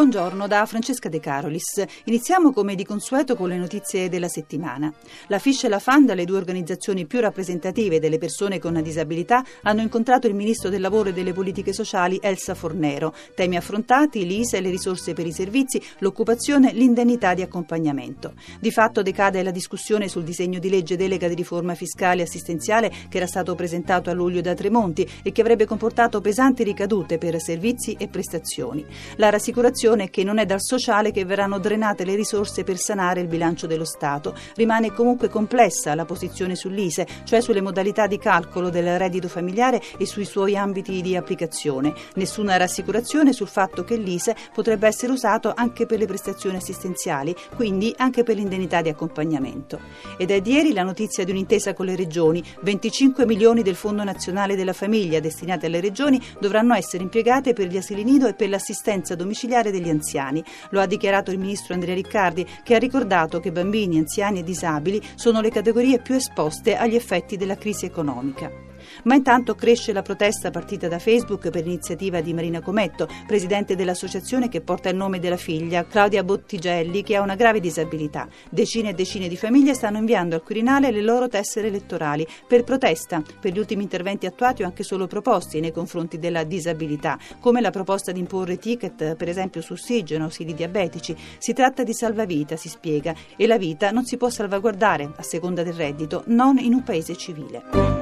Buongiorno da Francesca De Carolis. Iniziamo come di consueto con le notizie della settimana. La FISC e la FANDA, le due organizzazioni più rappresentative delle persone con disabilità, hanno incontrato il Ministro del Lavoro e delle Politiche Sociali Elsa Fornero. Temi affrontati, l'ISA e le risorse per i servizi, l'occupazione, l'indennità di accompagnamento. Di fatto decade la discussione sul disegno di legge delega di riforma fiscale e assistenziale che era stato presentato a luglio da Tremonti e che avrebbe comportato pesanti ricadute per servizi e prestazioni. La rassicurazione è che non è dal sociale che verranno drenate le risorse per sanare il bilancio dello Stato. Rimane comunque complessa la posizione sull'ISE, cioè sulle modalità di calcolo del reddito familiare e sui suoi ambiti di applicazione. Nessuna rassicurazione sul fatto che l'ISE potrebbe essere usato anche per le prestazioni assistenziali, quindi anche per l'indennità di accompagnamento. Ed è di ieri la notizia di un'intesa con le regioni. 25 milioni del Fondo Nazionale della Famiglia destinati alle regioni dovranno essere impiegate per gli asili nido e per l'assistenza domiciliare degli anziani. Lo ha dichiarato il ministro Andrea Riccardi, che ha ricordato che bambini, anziani e disabili sono le categorie più esposte agli effetti della crisi economica. Ma intanto cresce la protesta partita da Facebook per l'iniziativa di Marina Cometto, presidente dell'associazione che porta il nome della figlia, Claudia Bottigelli, che ha una grave disabilità. Decine e decine di famiglie stanno inviando al Quirinale le loro tessere elettorali per protesta per gli ultimi interventi attuati o anche solo proposti nei confronti della disabilità, come la proposta di imporre ticket, per esempio su ossigeno, ausili diabetici. Si tratta di salvavita, si spiega, e la vita non si può salvaguardare a seconda del reddito, non in un paese civile.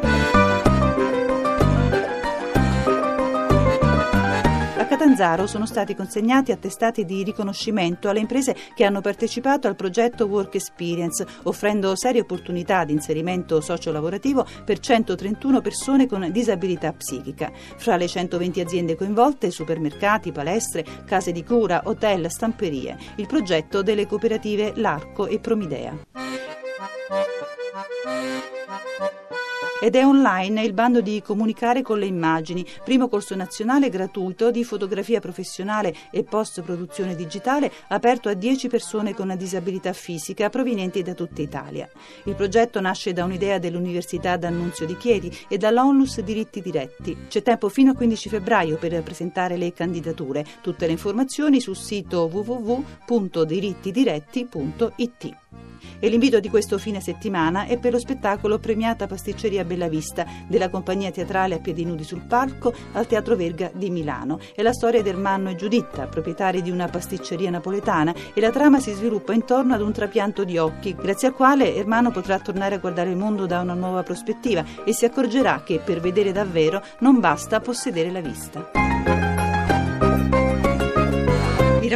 Catanzaro sono stati consegnati attestati di riconoscimento alle imprese che hanno partecipato al progetto Work Experience, offrendo serie opportunità di inserimento sociolavorativo per 131 persone con disabilità psichica. Fra le 120 aziende coinvolte, supermercati, palestre, case di cura, hotel, stamperie. Il progetto delle cooperative L'Arco e Promidea. Ed è online il bando di Comunicare con le immagini, primo corso nazionale gratuito di fotografia professionale e post-produzione digitale aperto a 10 persone con disabilità fisica provenienti da tutta Italia. Il progetto nasce da un'idea dell'Università d'Annunzio di Chieti e dall'Onlus Diritti Diretti. C'è tempo fino al 15 febbraio per presentare le candidature. Tutte le informazioni sul sito www.dirittidiretti.it. E l'invito di questo fine settimana è per lo spettacolo Premiata Pasticceria Bellavista della compagnia teatrale a piedi nudi sul palco al Teatro Verga di Milano. È la storia di Ermanno e Giuditta, proprietari di una pasticceria napoletana e la trama si sviluppa intorno ad un trapianto di occhi, grazie al quale Ermanno potrà tornare a guardare il mondo da una nuova prospettiva e si accorgerà che per vedere davvero non basta possedere la vista.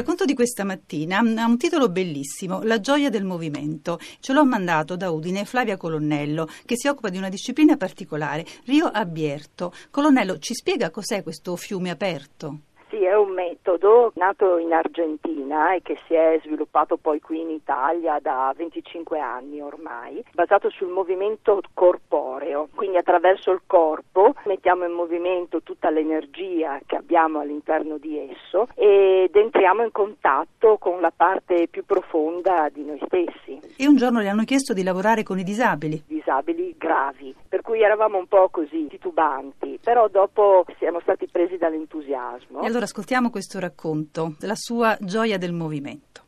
Racconto di questa mattina ha un titolo bellissimo, La gioia del movimento. Ce l'ho mandato da Udine Flavia Colonnello, che si occupa di una disciplina particolare, Rio Abierto. Colonnello, ci spiega cos'è questo fiume aperto? Sì, è un metodo nato in Argentina e che si è sviluppato poi qui in Italia da 25 anni ormai, basato sul movimento corporeo, quindi attraverso il corpo mettiamo in movimento tutta l'energia che abbiamo all'interno di esso ed entriamo in contatto con la parte più profonda di noi stessi. E un giorno le hanno chiesto di lavorare con i disabili. Disabili gravi, per cui eravamo un po' così titubanti, però dopo siamo stati presi dall'entusiasmo. E allora allora ascoltiamo questo racconto, la sua gioia del movimento.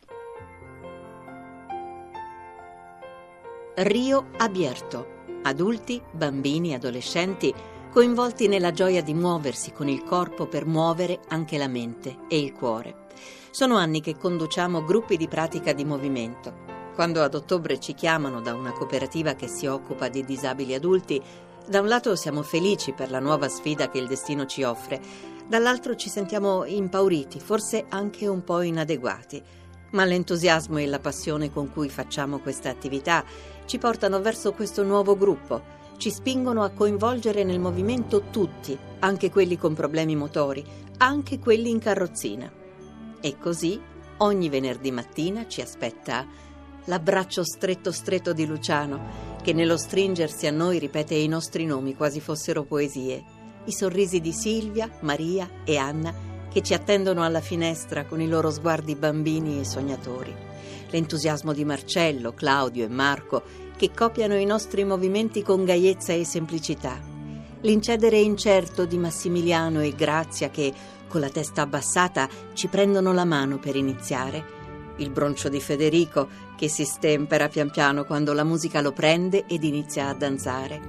Rio Abierto. Adulti, bambini, adolescenti coinvolti nella gioia di muoversi con il corpo per muovere anche la mente e il cuore. Sono anni che conduciamo gruppi di pratica di movimento. Quando ad ottobre ci chiamano da una cooperativa che si occupa di disabili adulti, da un lato siamo felici per la nuova sfida che il destino ci offre, dall'altro ci sentiamo impauriti, forse anche un po' inadeguati. Ma l'entusiasmo e la passione con cui facciamo questa attività ci portano verso questo nuovo gruppo, ci spingono a coinvolgere nel movimento tutti, anche quelli con problemi motori, anche quelli in carrozzina. E così ogni venerdì mattina ci aspetta l'abbraccio stretto stretto di Luciano, che nello stringersi a noi ripete i nostri nomi quasi fossero poesie i sorrisi di Silvia, Maria e Anna che ci attendono alla finestra con i loro sguardi bambini e sognatori. L'entusiasmo di Marcello, Claudio e Marco che copiano i nostri movimenti con gaiezza e semplicità. L'incedere incerto di Massimiliano e Grazia che, con la testa abbassata, ci prendono la mano per iniziare. Il broncio di Federico che si stempera pian piano quando la musica lo prende ed inizia a danzare.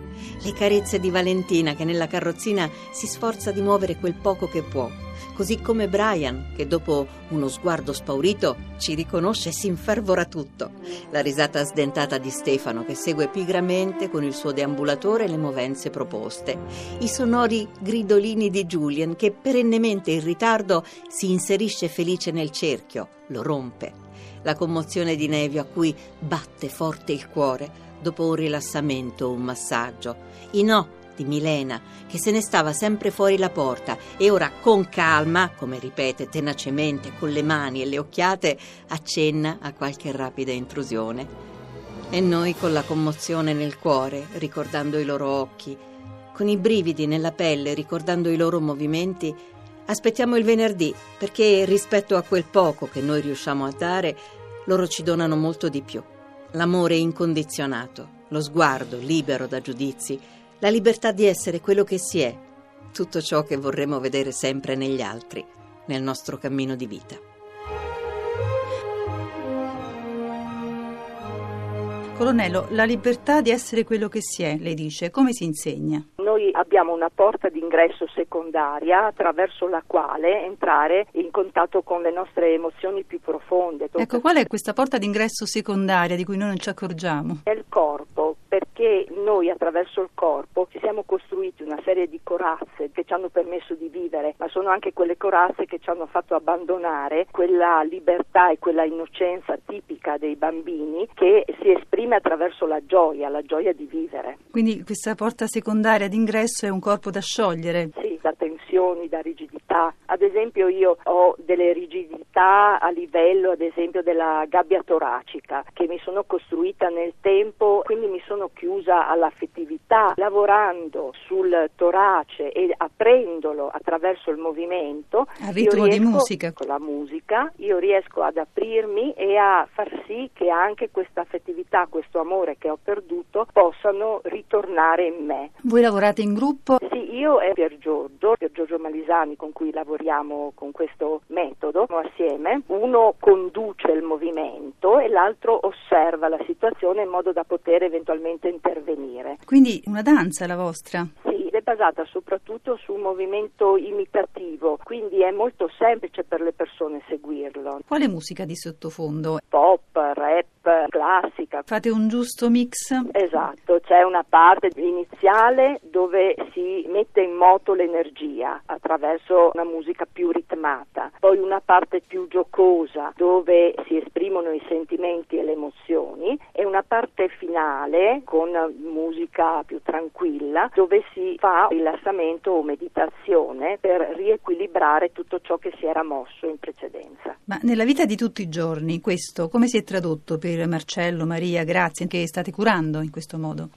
Le carezze di Valentina che nella carrozzina si sforza di muovere quel poco che può così come Brian, che dopo uno sguardo spaurito ci riconosce e si infervora tutto. La risata sdentata di Stefano, che segue pigramente con il suo deambulatore le movenze proposte. I sonori gridolini di Julian, che perennemente in ritardo si inserisce felice nel cerchio, lo rompe. La commozione di Nevio a cui batte forte il cuore dopo un rilassamento o un massaggio. I no di Milena, che se ne stava sempre fuori la porta e ora con calma, come ripete tenacemente con le mani e le occhiate, accenna a qualche rapida intrusione. E noi con la commozione nel cuore, ricordando i loro occhi, con i brividi nella pelle, ricordando i loro movimenti, aspettiamo il venerdì, perché rispetto a quel poco che noi riusciamo a dare, loro ci donano molto di più. L'amore incondizionato, lo sguardo libero da giudizi, la libertà di essere quello che si è, tutto ciò che vorremmo vedere sempre negli altri, nel nostro cammino di vita. Colonnello, la libertà di essere quello che si è, lei dice, come si insegna? Noi abbiamo una porta d'ingresso secondaria attraverso la quale entrare in contatto con le nostre emozioni più profonde. Ecco, qual è questa porta d'ingresso secondaria di cui noi non ci accorgiamo? È il corpo, perché noi attraverso il corpo ci siamo costruiti una serie di corazze che ci hanno permesso di vivere, ma sono anche quelle corazze che ci hanno fatto abbandonare quella libertà e quella innocenza tipica dei bambini che si esprime attraverso la gioia, la gioia di vivere. Quindi questa porta secondaria d'ingresso è un corpo da sciogliere? Sì, da tensioni, da rigidità. Ad esempio io ho delle rigidità a livello ad esempio della gabbia toracica che mi sono costruita nel tempo, quindi mi sono chiusa all'affettività, lavorando sul torace e aprendolo attraverso il movimento. Al ritmo riesco, di musica. Con la musica, io riesco ad aprirmi e a far sì che anche questa affettività, questo amore che ho perduto possano ritornare in me. Voi lavorate in gruppo? Sì, io e Pier Giorgio, Pier Giorgio Malisani con cui lavoriamo con questo metodo assieme, uno conduce il movimento e l'altro osserva la situazione in modo da poter eventualmente intervenire. Quindi una danza la vostra? Sì, è basata soprattutto su un movimento imitativo, quindi è molto semplice per le persone seguirlo. Quale musica di sottofondo? Pop, rap, classica. Fate un giusto mix? Esatto, c'è una parte iniziale dove si mette in moto l'energia attraverso una musica più ritmata, poi una parte più giocosa dove si esprimono i sentimenti e le emozioni e una parte finale con musica più tranquilla dove si fa rilassamento o meditazione per riequilibrare tutto ciò che si era mosso in precedenza. Ma nella vita di tutti i giorni questo come si è tradotto per Marcello, Maria, Grazie, che state curando in questo modo?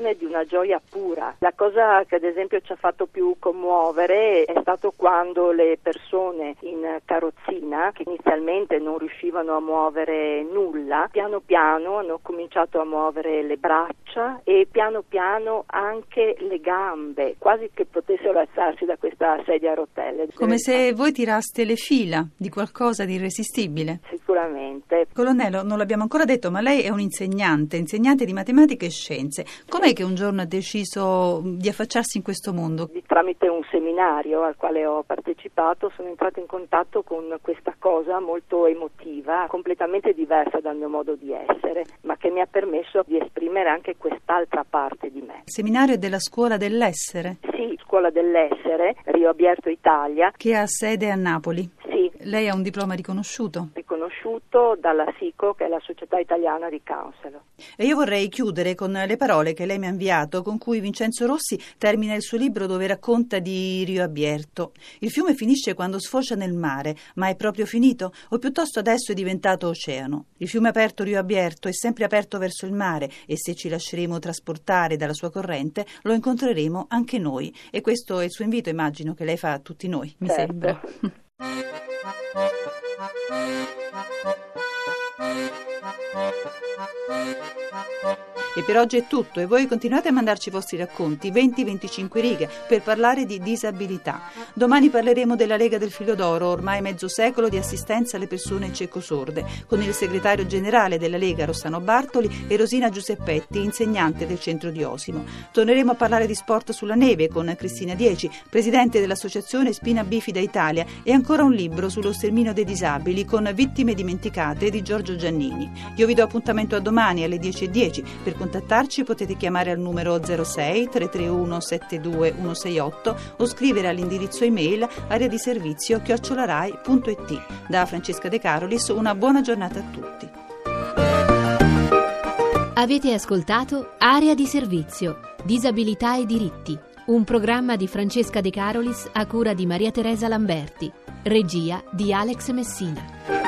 L'espressione di una gioia pura. La cosa che ad esempio ci ha fatto più commuovere è stato quando le persone in carrozzina, che inizialmente non riuscivano a muovere nulla, piano piano hanno cominciato a muovere le braccia e piano piano anche le gambe, quasi che potessero alzarsi da questa sedia a rotelle. Come se voi tiraste le fila di qualcosa di irresistibile. Sicuramente. Colonnello, non l'abbiamo ancora detto, ma lei è un insegnante, insegnante di matematica e scienze. Com'è che un giorno ha deciso di affacciarsi in questo mondo? Tramite un seminario al quale ho partecipato sono entrata in contatto con questa cosa molto emotiva, completamente diversa dal mio modo di essere, ma che mi ha permesso di esprimere anche quest'altra parte di me. Seminario della scuola dell'essere? Sì, scuola dell'essere, Rio Abierto Italia. Che ha sede a Napoli? Sì. Lei ha un diploma riconosciuto? Riconosciuto dalla SICO, che è la Società Italiana di Counselor. E io vorrei chiudere con le parole che lei mi ha inviato, con cui Vincenzo Rossi termina il suo libro dove racconta di Rio Abierto. Il fiume finisce quando sfocia nel mare, ma è proprio finito? O piuttosto adesso è diventato oceano? Il fiume aperto Rio Abierto è sempre aperto verso il mare e se ci lasceremo trasportare dalla sua corrente lo incontreremo anche noi. E questo è il suo invito, immagino, che lei fa a tutti noi, mi Certo. sembra. E per oggi è tutto e voi continuate a mandarci i vostri racconti, 20-25 righe, per parlare di disabilità. Domani parleremo della Lega del Filo d'Oro, ormai mezzo secolo di assistenza alle persone cieco-sorde, con il segretario generale della Lega Rossano Bartoli e Rosina Giuseppetti, insegnante del centro di Osimo. Torneremo a parlare di sport sulla neve con Cristina Dieci, presidente dell'associazione Spina Bifida Italia e ancora un libro sullo sterminio dei disabili con Vittime dimenticate di Giorgio Giannini. Io vi do appuntamento a domani alle 10.10. Per contattarci potete chiamare al numero 06 331 72 168 o scrivere all'indirizzo email area di servizio chiocciolarai.it. Da Francesca De Carolis una buona giornata a tutti. Avete ascoltato Area di servizio, disabilità e diritti, un programma di Francesca De Carolis a cura di Maria Teresa Lamberti, regia di Alex Messina.